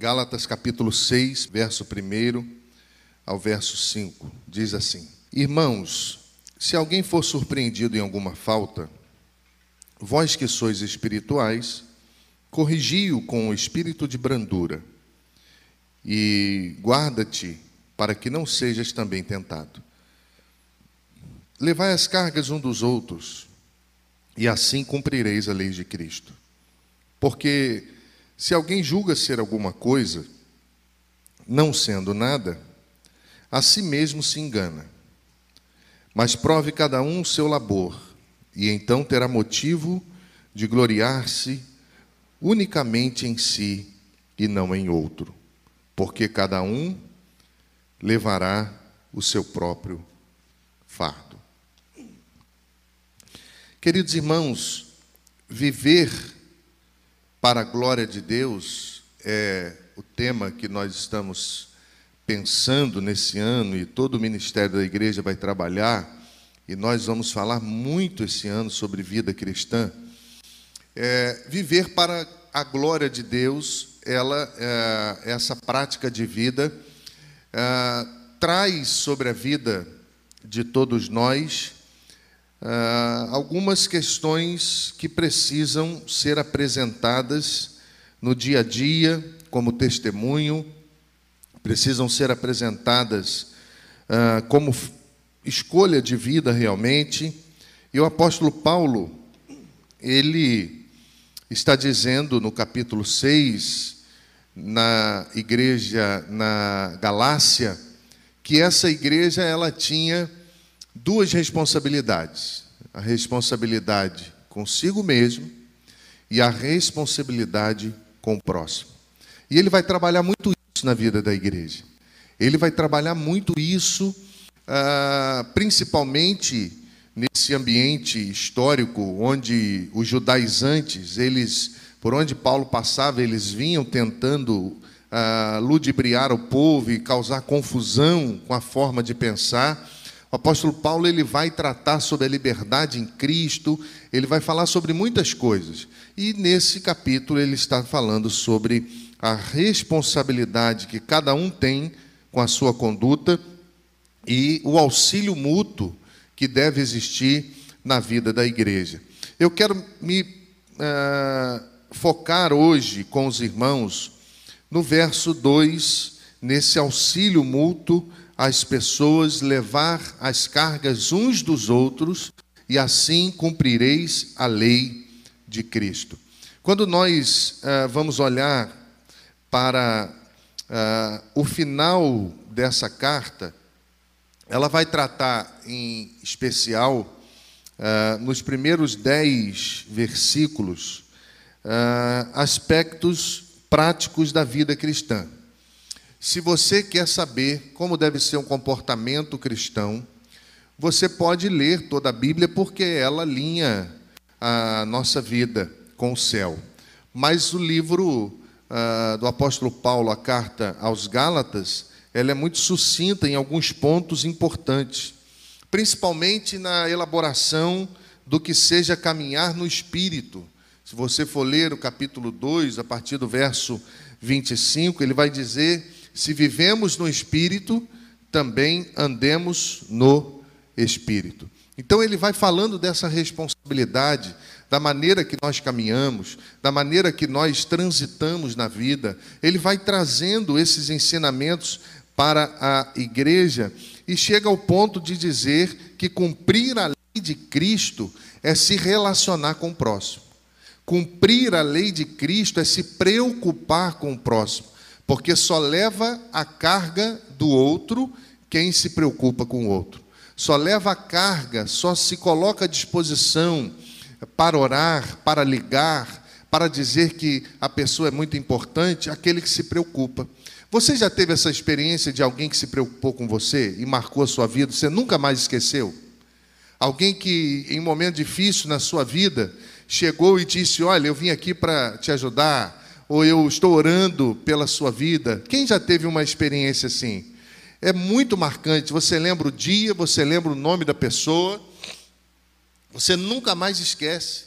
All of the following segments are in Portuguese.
Gálatas capítulo 6, verso 1 ao verso 5. Diz assim: Irmãos, se alguém for surpreendido em alguma falta, vós que sois espirituais, corrigi-o com o espírito de brandura, e guarda-te para que não sejas também tentado. Levai as cargas um dos outros, e assim cumprireis a lei de Cristo. Porque se alguém julga ser alguma coisa, não sendo nada, a si mesmo se engana. Mas prove cada um o seu labor, e então terá motivo de gloriar-se unicamente em si e não em outro, porque cada um levará o seu próprio fardo. Queridos irmãos, viver para a glória de Deus é o tema que nós estamos pensando nesse ano e todo o ministério da igreja vai trabalhar, e nós vamos falar muito esse ano sobre vida cristã. É, viver para a glória de Deus, ela, é, essa prática de vida, é, traz sobre a vida de todos nós ah, algumas questões que precisam ser apresentadas no dia a dia, como testemunho, precisam ser apresentadas ah, como escolha de vida realmente. E o apóstolo Paulo, ele está dizendo no capítulo 6, na igreja na Galácia, que essa igreja ela tinha duas responsabilidades: a responsabilidade consigo mesmo e a responsabilidade com o próximo. E ele vai trabalhar muito isso na vida da igreja. Ele vai trabalhar muito isso, ah, principalmente nesse ambiente histórico onde os judaizantes, eles, por onde Paulo passava, eles vinham tentando ah, ludibriar o povo e causar confusão com a forma de pensar. O apóstolo Paulo ele vai tratar sobre a liberdade em Cristo, ele vai falar sobre muitas coisas. E nesse capítulo ele está falando sobre a responsabilidade que cada um tem com a sua conduta e o auxílio mútuo que deve existir na vida da igreja. Eu quero me uh, focar hoje com os irmãos no verso 2, nesse auxílio mútuo as pessoas levar as cargas uns dos outros e assim cumprireis a lei de Cristo. Quando nós ah, vamos olhar para ah, o final dessa carta, ela vai tratar em especial, ah, nos primeiros dez versículos, aspectos práticos da vida cristã. Se você quer saber como deve ser um comportamento cristão, você pode ler toda a Bíblia porque ela alinha a nossa vida com o céu. Mas o livro uh, do apóstolo Paulo, a carta aos Gálatas, ela é muito sucinta em alguns pontos importantes, principalmente na elaboração do que seja caminhar no Espírito. Se você for ler o capítulo 2, a partir do verso 25, ele vai dizer se vivemos no Espírito, também andemos no Espírito. Então ele vai falando dessa responsabilidade, da maneira que nós caminhamos, da maneira que nós transitamos na vida. Ele vai trazendo esses ensinamentos para a igreja e chega ao ponto de dizer que cumprir a lei de Cristo é se relacionar com o próximo. Cumprir a lei de Cristo é se preocupar com o próximo porque só leva a carga do outro quem se preocupa com o outro. Só leva a carga, só se coloca à disposição para orar, para ligar, para dizer que a pessoa é muito importante, aquele que se preocupa. Você já teve essa experiência de alguém que se preocupou com você e marcou a sua vida, você nunca mais esqueceu? Alguém que, em um momento difícil na sua vida, chegou e disse: Olha, eu vim aqui para te ajudar, ou eu estou orando pela sua vida. Quem já teve uma experiência assim? É muito marcante. Você lembra o dia, você lembra o nome da pessoa, você nunca mais esquece,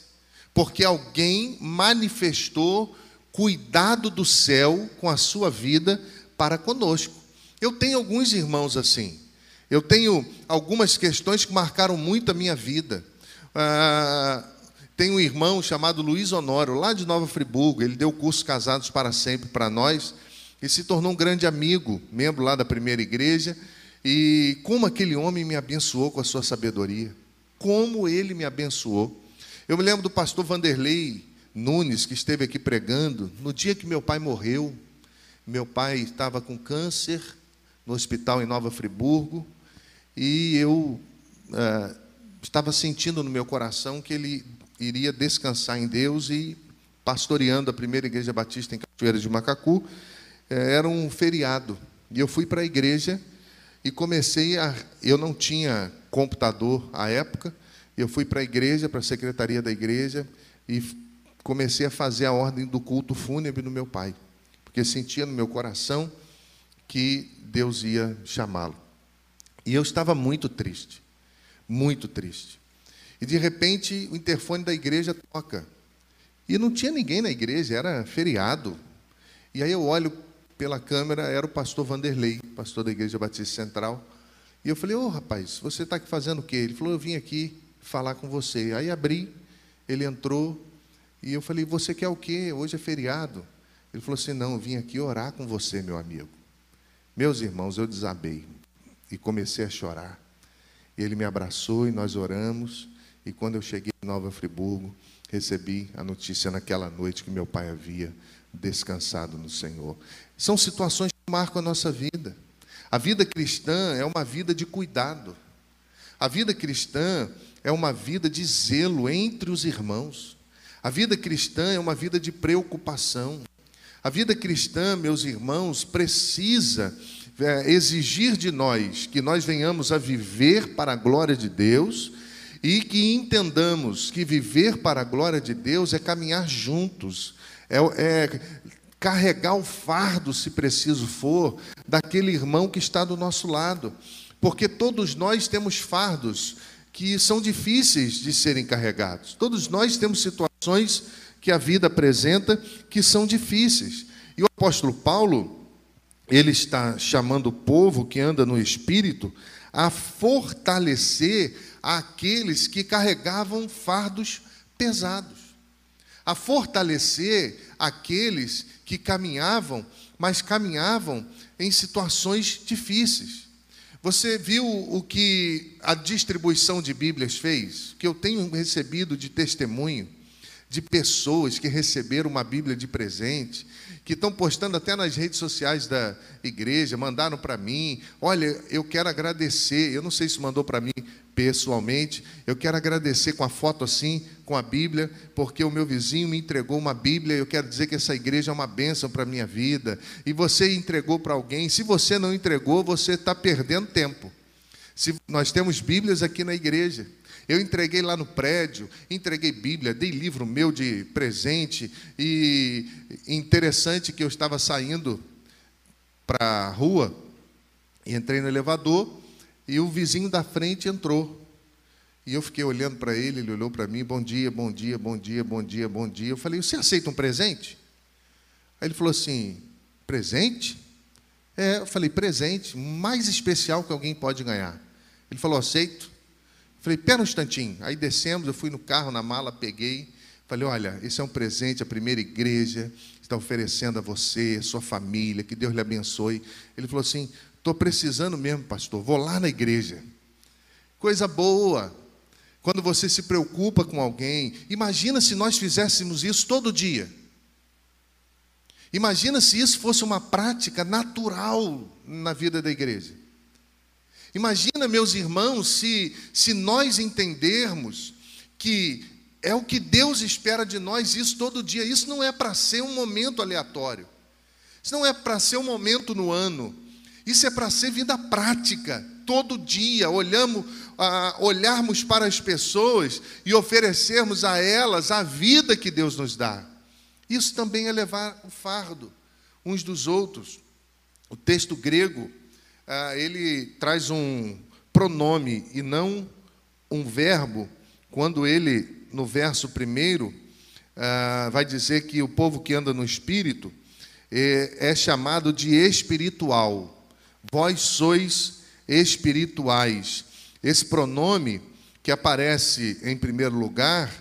porque alguém manifestou cuidado do céu com a sua vida para conosco. Eu tenho alguns irmãos assim. Eu tenho algumas questões que marcaram muito a minha vida. Ah, tenho um irmão chamado Luiz Honório, lá de Nova Friburgo. Ele deu o curso Casados para Sempre para nós e se tornou um grande amigo, membro lá da primeira igreja. E como aquele homem me abençoou com a sua sabedoria. Como ele me abençoou. Eu me lembro do pastor Vanderlei Nunes, que esteve aqui pregando, no dia que meu pai morreu. Meu pai estava com câncer no hospital em Nova Friburgo. E eu é, estava sentindo no meu coração que ele iria descansar em Deus e pastoreando a primeira igreja batista em Cachoeira de Macacu. É, era um feriado. E eu fui para a igreja e comecei a. Eu não tinha computador à época, eu fui para a igreja, para a secretaria da igreja, e comecei a fazer a ordem do culto fúnebre do meu pai, porque sentia no meu coração que Deus ia chamá-lo. E eu estava muito triste, muito triste. E de repente o interfone da igreja toca. E não tinha ninguém na igreja, era feriado. E aí eu olho pela câmera, era o pastor Vanderlei, pastor da Igreja Batista Central. E eu falei, ô oh, rapaz, você está aqui fazendo o quê? Ele falou, eu vim aqui falar com você. Aí abri, ele entrou, e eu falei, você quer o quê? Hoje é feriado. Ele falou assim, não, eu vim aqui orar com você, meu amigo. Meus irmãos, eu desabei e comecei a chorar. Ele me abraçou e nós oramos. E quando eu cheguei em Nova Friburgo, recebi a notícia naquela noite que meu pai havia descansado no Senhor. São situações que marcam a nossa vida. A vida cristã é uma vida de cuidado. A vida cristã é uma vida de zelo entre os irmãos. A vida cristã é uma vida de preocupação. A vida cristã, meus irmãos, precisa é, exigir de nós que nós venhamos a viver para a glória de Deus e que entendamos que viver para a glória de Deus é caminhar juntos, é, é carregar o fardo, se preciso for, daquele irmão que está do nosso lado, porque todos nós temos fardos que são difíceis de serem carregados. Todos nós temos situações que a vida apresenta que são difíceis. E o apóstolo Paulo, ele está chamando o povo que anda no espírito a fortalecer aqueles que carregavam fardos pesados, a fortalecer aqueles que caminhavam, mas caminhavam em situações difíceis. Você viu o que a distribuição de Bíblias fez? Que eu tenho recebido de testemunho de pessoas que receberam uma Bíblia de presente, que estão postando até nas redes sociais da igreja, mandaram para mim. Olha, eu quero agradecer. Eu não sei se mandou para mim pessoalmente. Eu quero agradecer com a foto assim, com a Bíblia, porque o meu vizinho me entregou uma Bíblia. Eu quero dizer que essa igreja é uma bênção para a minha vida. E você entregou para alguém. Se você não entregou, você está perdendo tempo. Se nós temos Bíblias aqui na igreja. Eu entreguei lá no prédio, entreguei Bíblia, dei livro meu de presente e interessante que eu estava saindo para a rua e entrei no elevador e o vizinho da frente entrou. E eu fiquei olhando para ele, ele olhou para mim, bom dia, bom dia, bom dia, bom dia, bom dia. Eu falei, você aceita um presente? Aí ele falou assim, presente? É, eu falei, presente, mais especial que alguém pode ganhar. Ele falou, aceito. Falei, pera um instantinho. Aí descemos, eu fui no carro, na mala, peguei. Falei, olha, esse é um presente, a primeira igreja está oferecendo a você, a sua família, que Deus lhe abençoe. Ele falou assim: estou precisando mesmo, pastor, vou lá na igreja. Coisa boa. Quando você se preocupa com alguém, imagina se nós fizéssemos isso todo dia. Imagina se isso fosse uma prática natural na vida da igreja. Imagina, meus irmãos, se, se nós entendermos que é o que Deus espera de nós, isso todo dia. Isso não é para ser um momento aleatório. Isso não é para ser um momento no ano. Isso é para ser vida prática, todo dia. Olhamos, ah, olharmos para as pessoas e oferecermos a elas a vida que Deus nos dá. Isso também é levar o fardo uns dos outros. O texto grego ah, ele traz um pronome e não um verbo, quando ele, no verso primeiro, ah, vai dizer que o povo que anda no espírito é, é chamado de espiritual. Vós sois espirituais. Esse pronome que aparece em primeiro lugar,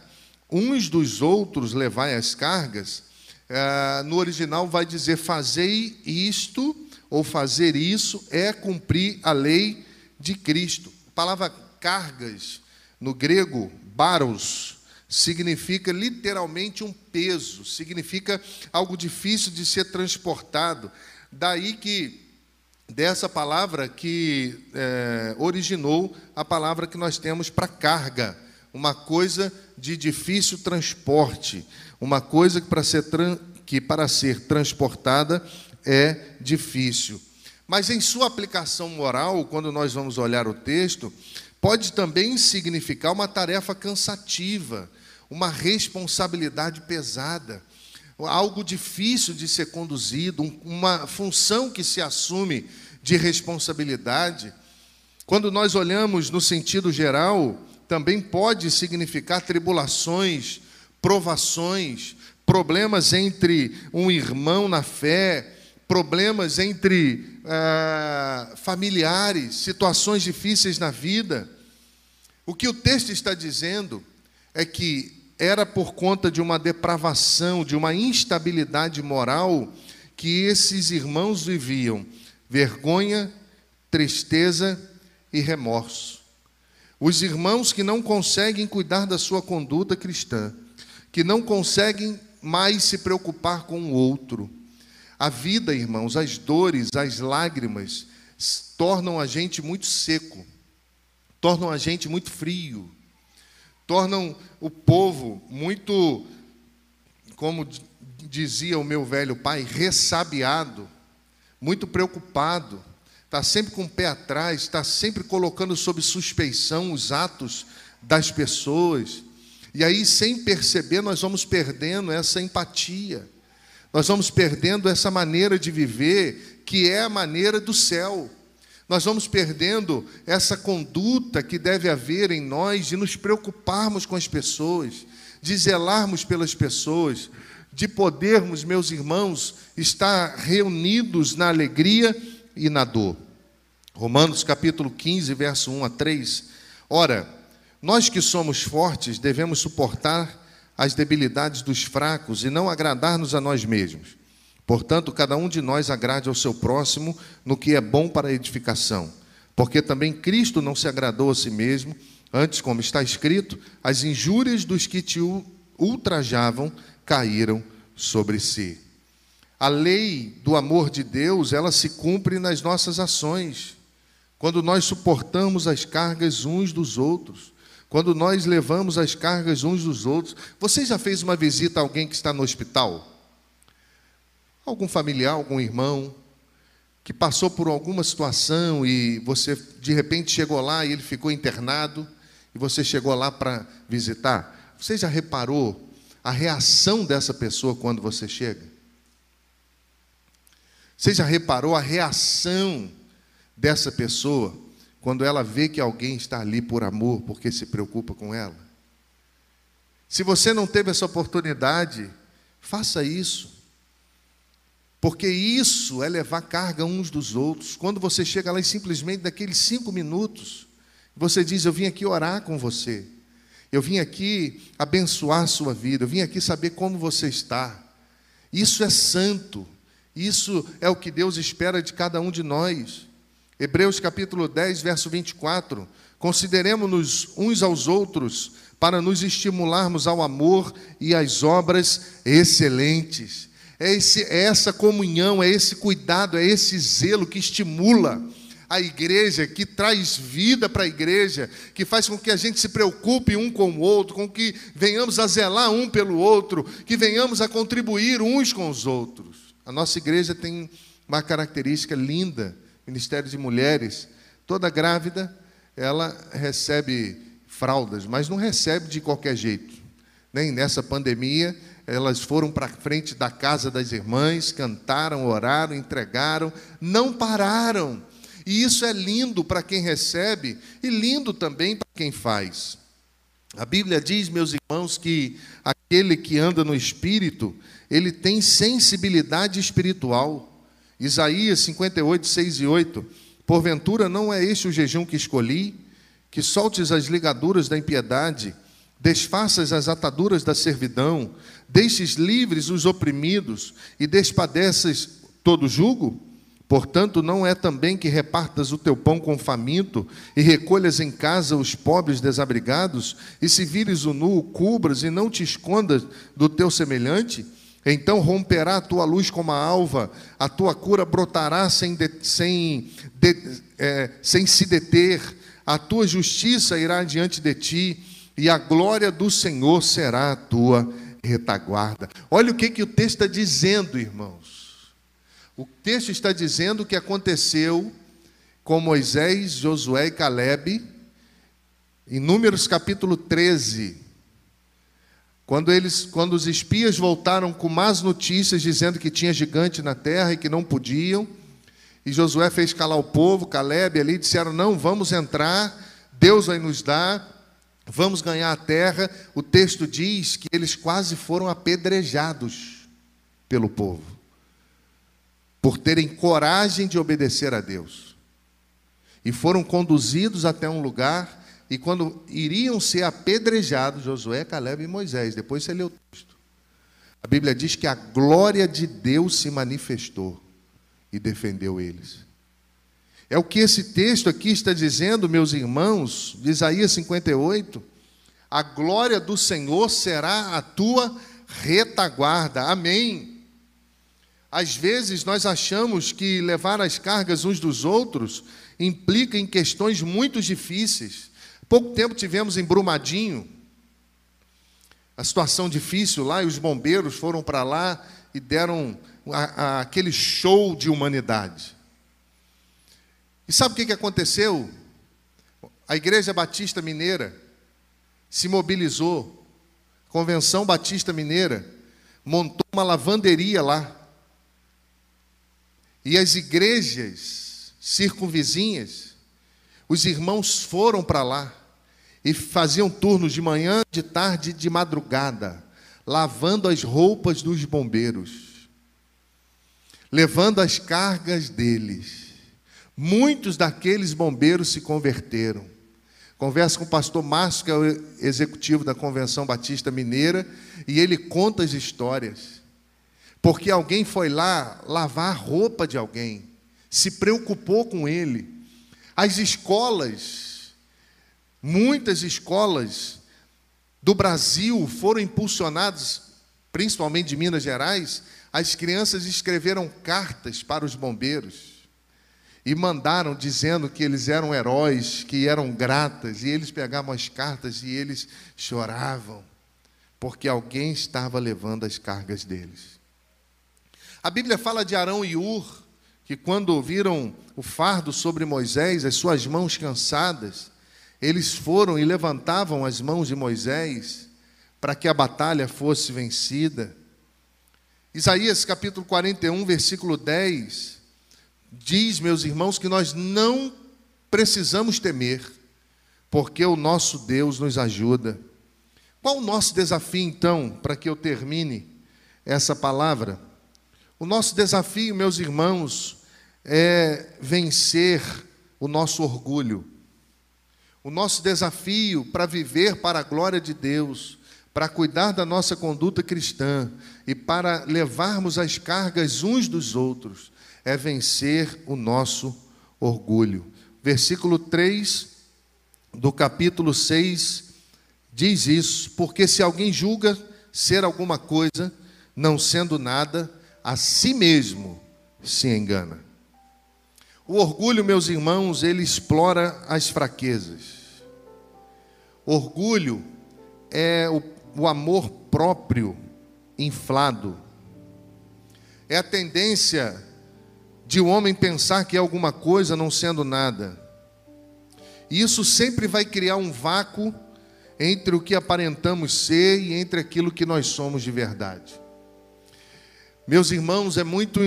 uns dos outros levai as cargas, ah, no original vai dizer fazei isto ou fazer isso é cumprir a lei de Cristo. A palavra cargas, no grego, baros, significa literalmente um peso, significa algo difícil de ser transportado. Daí que, dessa palavra que é, originou a palavra que nós temos para carga, uma coisa de difícil transporte, uma coisa que para ser, que para ser transportada é difícil. Mas em sua aplicação moral, quando nós vamos olhar o texto, pode também significar uma tarefa cansativa, uma responsabilidade pesada, algo difícil de ser conduzido, uma função que se assume de responsabilidade. Quando nós olhamos no sentido geral, também pode significar tribulações, provações, problemas entre um irmão na fé, problemas entre ah, familiares, situações difíceis na vida. O que o texto está dizendo é que era por conta de uma depravação, de uma instabilidade moral, que esses irmãos viviam vergonha, tristeza e remorso. Os irmãos que não conseguem cuidar da sua conduta cristã, que não conseguem mais se preocupar com o outro. A vida, irmãos, as dores, as lágrimas, tornam a gente muito seco, tornam a gente muito frio, tornam o povo muito, como dizia o meu velho pai, ressabiado, muito preocupado, está sempre com o pé atrás, está sempre colocando sob suspeição os atos das pessoas. E aí, sem perceber, nós vamos perdendo essa empatia, nós vamos perdendo essa maneira de viver, que é a maneira do céu. Nós vamos perdendo essa conduta que deve haver em nós de nos preocuparmos com as pessoas, de zelarmos pelas pessoas, de podermos, meus irmãos, estar reunidos na alegria e na dor. Romanos capítulo 15, verso 1 a 3. Ora, nós que somos fortes devemos suportar as debilidades dos fracos e não agradar-nos a nós mesmos. Portanto, cada um de nós agrade ao seu próximo no que é bom para a edificação. Porque também Cristo não se agradou a si mesmo, antes, como está escrito, as injúrias dos que te ultrajavam caíram sobre si. A lei do amor de Deus, ela se cumpre nas nossas ações. Quando nós suportamos as cargas uns dos outros, quando nós levamos as cargas uns dos outros. Você já fez uma visita a alguém que está no hospital? algum familiar, algum irmão que passou por alguma situação e você de repente chegou lá e ele ficou internado e você chegou lá para visitar. Você já reparou a reação dessa pessoa quando você chega? Você já reparou a reação dessa pessoa quando ela vê que alguém está ali por amor, porque se preocupa com ela? Se você não teve essa oportunidade, faça isso. Porque isso é levar carga uns dos outros. Quando você chega lá e simplesmente daqueles cinco minutos, você diz: Eu vim aqui orar com você. Eu vim aqui abençoar a sua vida. Eu vim aqui saber como você está. Isso é santo. Isso é o que Deus espera de cada um de nós. Hebreus capítulo 10, verso 24. Consideremos-nos uns aos outros para nos estimularmos ao amor e às obras excelentes é, esse, é essa comunhão, é esse cuidado, é esse zelo que estimula a igreja, que traz vida para a igreja, que faz com que a gente se preocupe um com o outro, com que venhamos a zelar um pelo outro, que venhamos a contribuir uns com os outros. A nossa igreja tem uma característica linda, Ministério de Mulheres, toda grávida, ela recebe fraldas, mas não recebe de qualquer jeito. Nem nessa pandemia, elas foram para frente da casa das irmãs, cantaram, oraram, entregaram, não pararam. E isso é lindo para quem recebe e lindo também para quem faz. A Bíblia diz, meus irmãos, que aquele que anda no espírito, ele tem sensibilidade espiritual. Isaías 58, 6 e 8. Porventura não é este o jejum que escolhi, que soltes as ligaduras da impiedade, desfaças as ataduras da servidão, deixes livres os oprimidos e despadeças todo jugo? Portanto, não é também que repartas o teu pão com faminto e recolhas em casa os pobres desabrigados, e se vires o nu, cubras e não te escondas do teu semelhante? Então romperá a tua luz como a alva, a tua cura brotará sem, de, sem, de, é, sem se deter, a tua justiça irá diante de ti, e a glória do Senhor será a tua retaguarda. Olha o que, que o texto está dizendo, irmãos. O texto está dizendo que aconteceu com Moisés, Josué e Caleb, em Números capítulo 13. Quando, eles, quando os espias voltaram com más notícias, dizendo que tinha gigante na terra e que não podiam, e Josué fez calar o povo, Caleb ali disseram: Não, vamos entrar, Deus vai nos dar, vamos ganhar a terra. O texto diz que eles quase foram apedrejados pelo povo, por terem coragem de obedecer a Deus. E foram conduzidos até um lugar, e quando iriam ser apedrejados, Josué, Caleb e Moisés, depois você lê o texto. A Bíblia diz que a glória de Deus se manifestou e defendeu eles. É o que esse texto aqui está dizendo, meus irmãos, de Isaías 58. A glória do Senhor será a tua retaguarda. Amém. Às vezes nós achamos que levar as cargas uns dos outros implica em questões muito difíceis. Pouco tempo tivemos em Brumadinho a situação difícil lá e os bombeiros foram para lá e deram a, a, aquele show de humanidade. E sabe o que, que aconteceu? A Igreja Batista Mineira se mobilizou, Convenção Batista Mineira montou uma lavanderia lá. E as igrejas circunvizinhas, os irmãos foram para lá e faziam turnos de manhã, de tarde e de madrugada, lavando as roupas dos bombeiros, levando as cargas deles Muitos daqueles bombeiros se converteram. Converso com o pastor Márcio, que é o executivo da Convenção Batista Mineira, e ele conta as histórias. Porque alguém foi lá lavar a roupa de alguém, se preocupou com ele. As escolas, muitas escolas do Brasil foram impulsionadas, principalmente de Minas Gerais, as crianças escreveram cartas para os bombeiros e mandaram dizendo que eles eram heróis, que eram gratas, e eles pegavam as cartas e eles choravam, porque alguém estava levando as cargas deles. A Bíblia fala de Arão e Ur, que quando viram o fardo sobre Moisés, as suas mãos cansadas, eles foram e levantavam as mãos de Moisés para que a batalha fosse vencida. Isaías capítulo 41, versículo 10 diz, meus irmãos, que nós não precisamos temer, porque o nosso Deus nos ajuda. Qual o nosso desafio, então, para que eu termine essa palavra? O nosso desafio, meus irmãos, é vencer o nosso orgulho. O nosso desafio para viver para a glória de Deus, para cuidar da nossa conduta cristã e para levarmos as cargas uns dos outros, é vencer o nosso orgulho. Versículo 3 do capítulo 6 diz isso: porque se alguém julga ser alguma coisa, não sendo nada, a si mesmo se engana. O orgulho, meus irmãos, ele explora as fraquezas. Orgulho é o, o amor próprio inflado. É a tendência de o um homem pensar que é alguma coisa não sendo nada. E isso sempre vai criar um vácuo entre o que aparentamos ser e entre aquilo que nós somos de verdade. Meus irmãos, é muito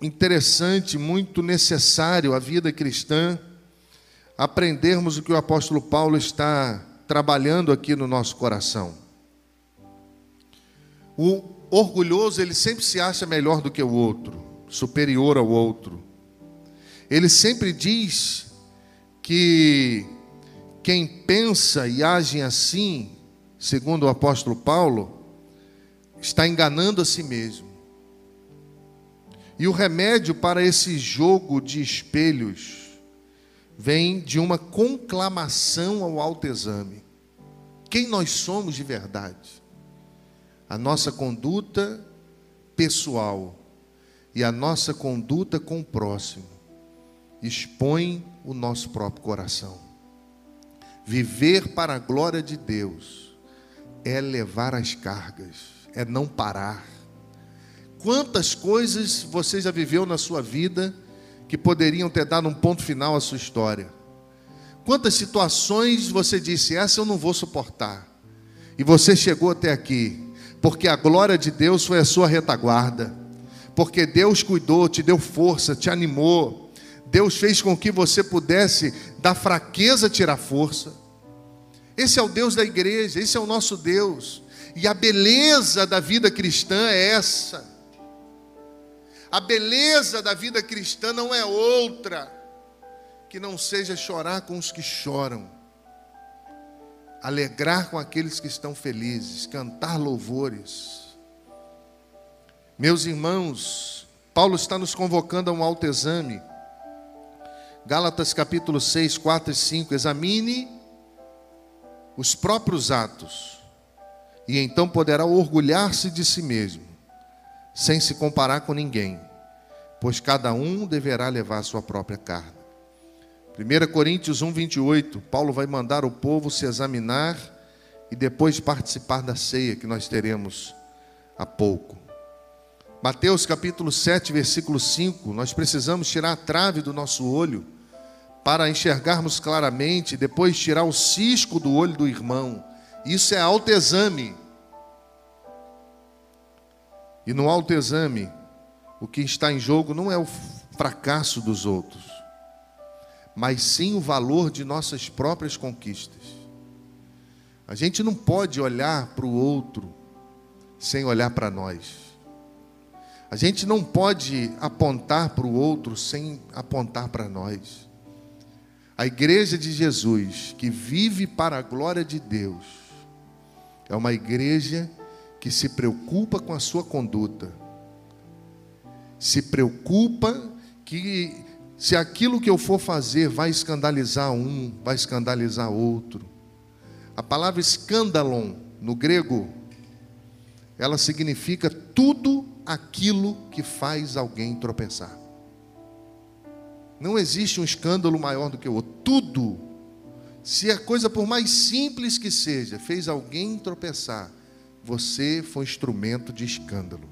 interessante, muito necessário a vida cristã aprendermos o que o apóstolo Paulo está trabalhando aqui no nosso coração. O orgulhoso, ele sempre se acha melhor do que o outro, superior ao outro. Ele sempre diz que quem pensa e age assim, segundo o apóstolo Paulo, está enganando a si mesmo. E o remédio para esse jogo de espelhos vem de uma conclamação ao autoexame. Quem nós somos de verdade? A nossa conduta pessoal e a nossa conduta com o próximo expõe o nosso próprio coração. Viver para a glória de Deus é levar as cargas, é não parar. Quantas coisas você já viveu na sua vida que poderiam ter dado um ponto final à sua história? Quantas situações você disse, essa eu não vou suportar, e você chegou até aqui, porque a glória de Deus foi a sua retaguarda, porque Deus cuidou, te deu força, te animou, Deus fez com que você pudesse da fraqueza tirar força. Esse é o Deus da igreja, esse é o nosso Deus. E a beleza da vida cristã é essa. A beleza da vida cristã não é outra que não seja chorar com os que choram, alegrar com aqueles que estão felizes, cantar louvores. Meus irmãos, Paulo está nos convocando a um autoexame Gálatas capítulo 6, 4 e 5. Examine os próprios atos, e então poderá orgulhar-se de si mesmo, sem se comparar com ninguém, pois cada um deverá levar a sua própria carga. 1 Coríntios 1, 28, Paulo vai mandar o povo se examinar e depois participar da ceia que nós teremos há pouco. Mateus capítulo 7, versículo 5, nós precisamos tirar a trave do nosso olho para enxergarmos claramente, depois tirar o cisco do olho do irmão. Isso é autoexame. E no autoexame, o que está em jogo não é o fracasso dos outros, mas sim o valor de nossas próprias conquistas. A gente não pode olhar para o outro sem olhar para nós. A gente não pode apontar para o outro sem apontar para nós. A igreja de Jesus, que vive para a glória de Deus, é uma igreja que se preocupa com a sua conduta, se preocupa que se aquilo que eu for fazer vai escandalizar um, vai escandalizar outro. A palavra escandalon no grego, ela significa tudo aquilo que faz alguém tropeçar. Não existe um escândalo maior do que o outro. Tudo, se a coisa por mais simples que seja, fez alguém tropeçar, você foi instrumento de escândalo.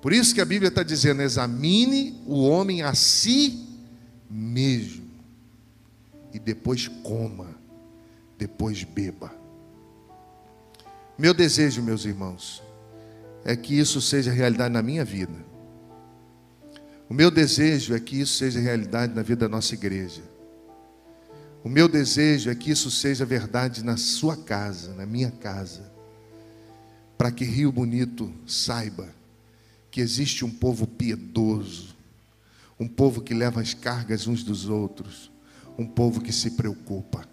Por isso que a Bíblia está dizendo: examine o homem a si mesmo, e depois coma, depois beba. Meu desejo, meus irmãos, é que isso seja realidade na minha vida. O meu desejo é que isso seja realidade na vida da nossa igreja. O meu desejo é que isso seja verdade na sua casa, na minha casa. Para que Rio Bonito saiba que existe um povo piedoso, um povo que leva as cargas uns dos outros, um povo que se preocupa.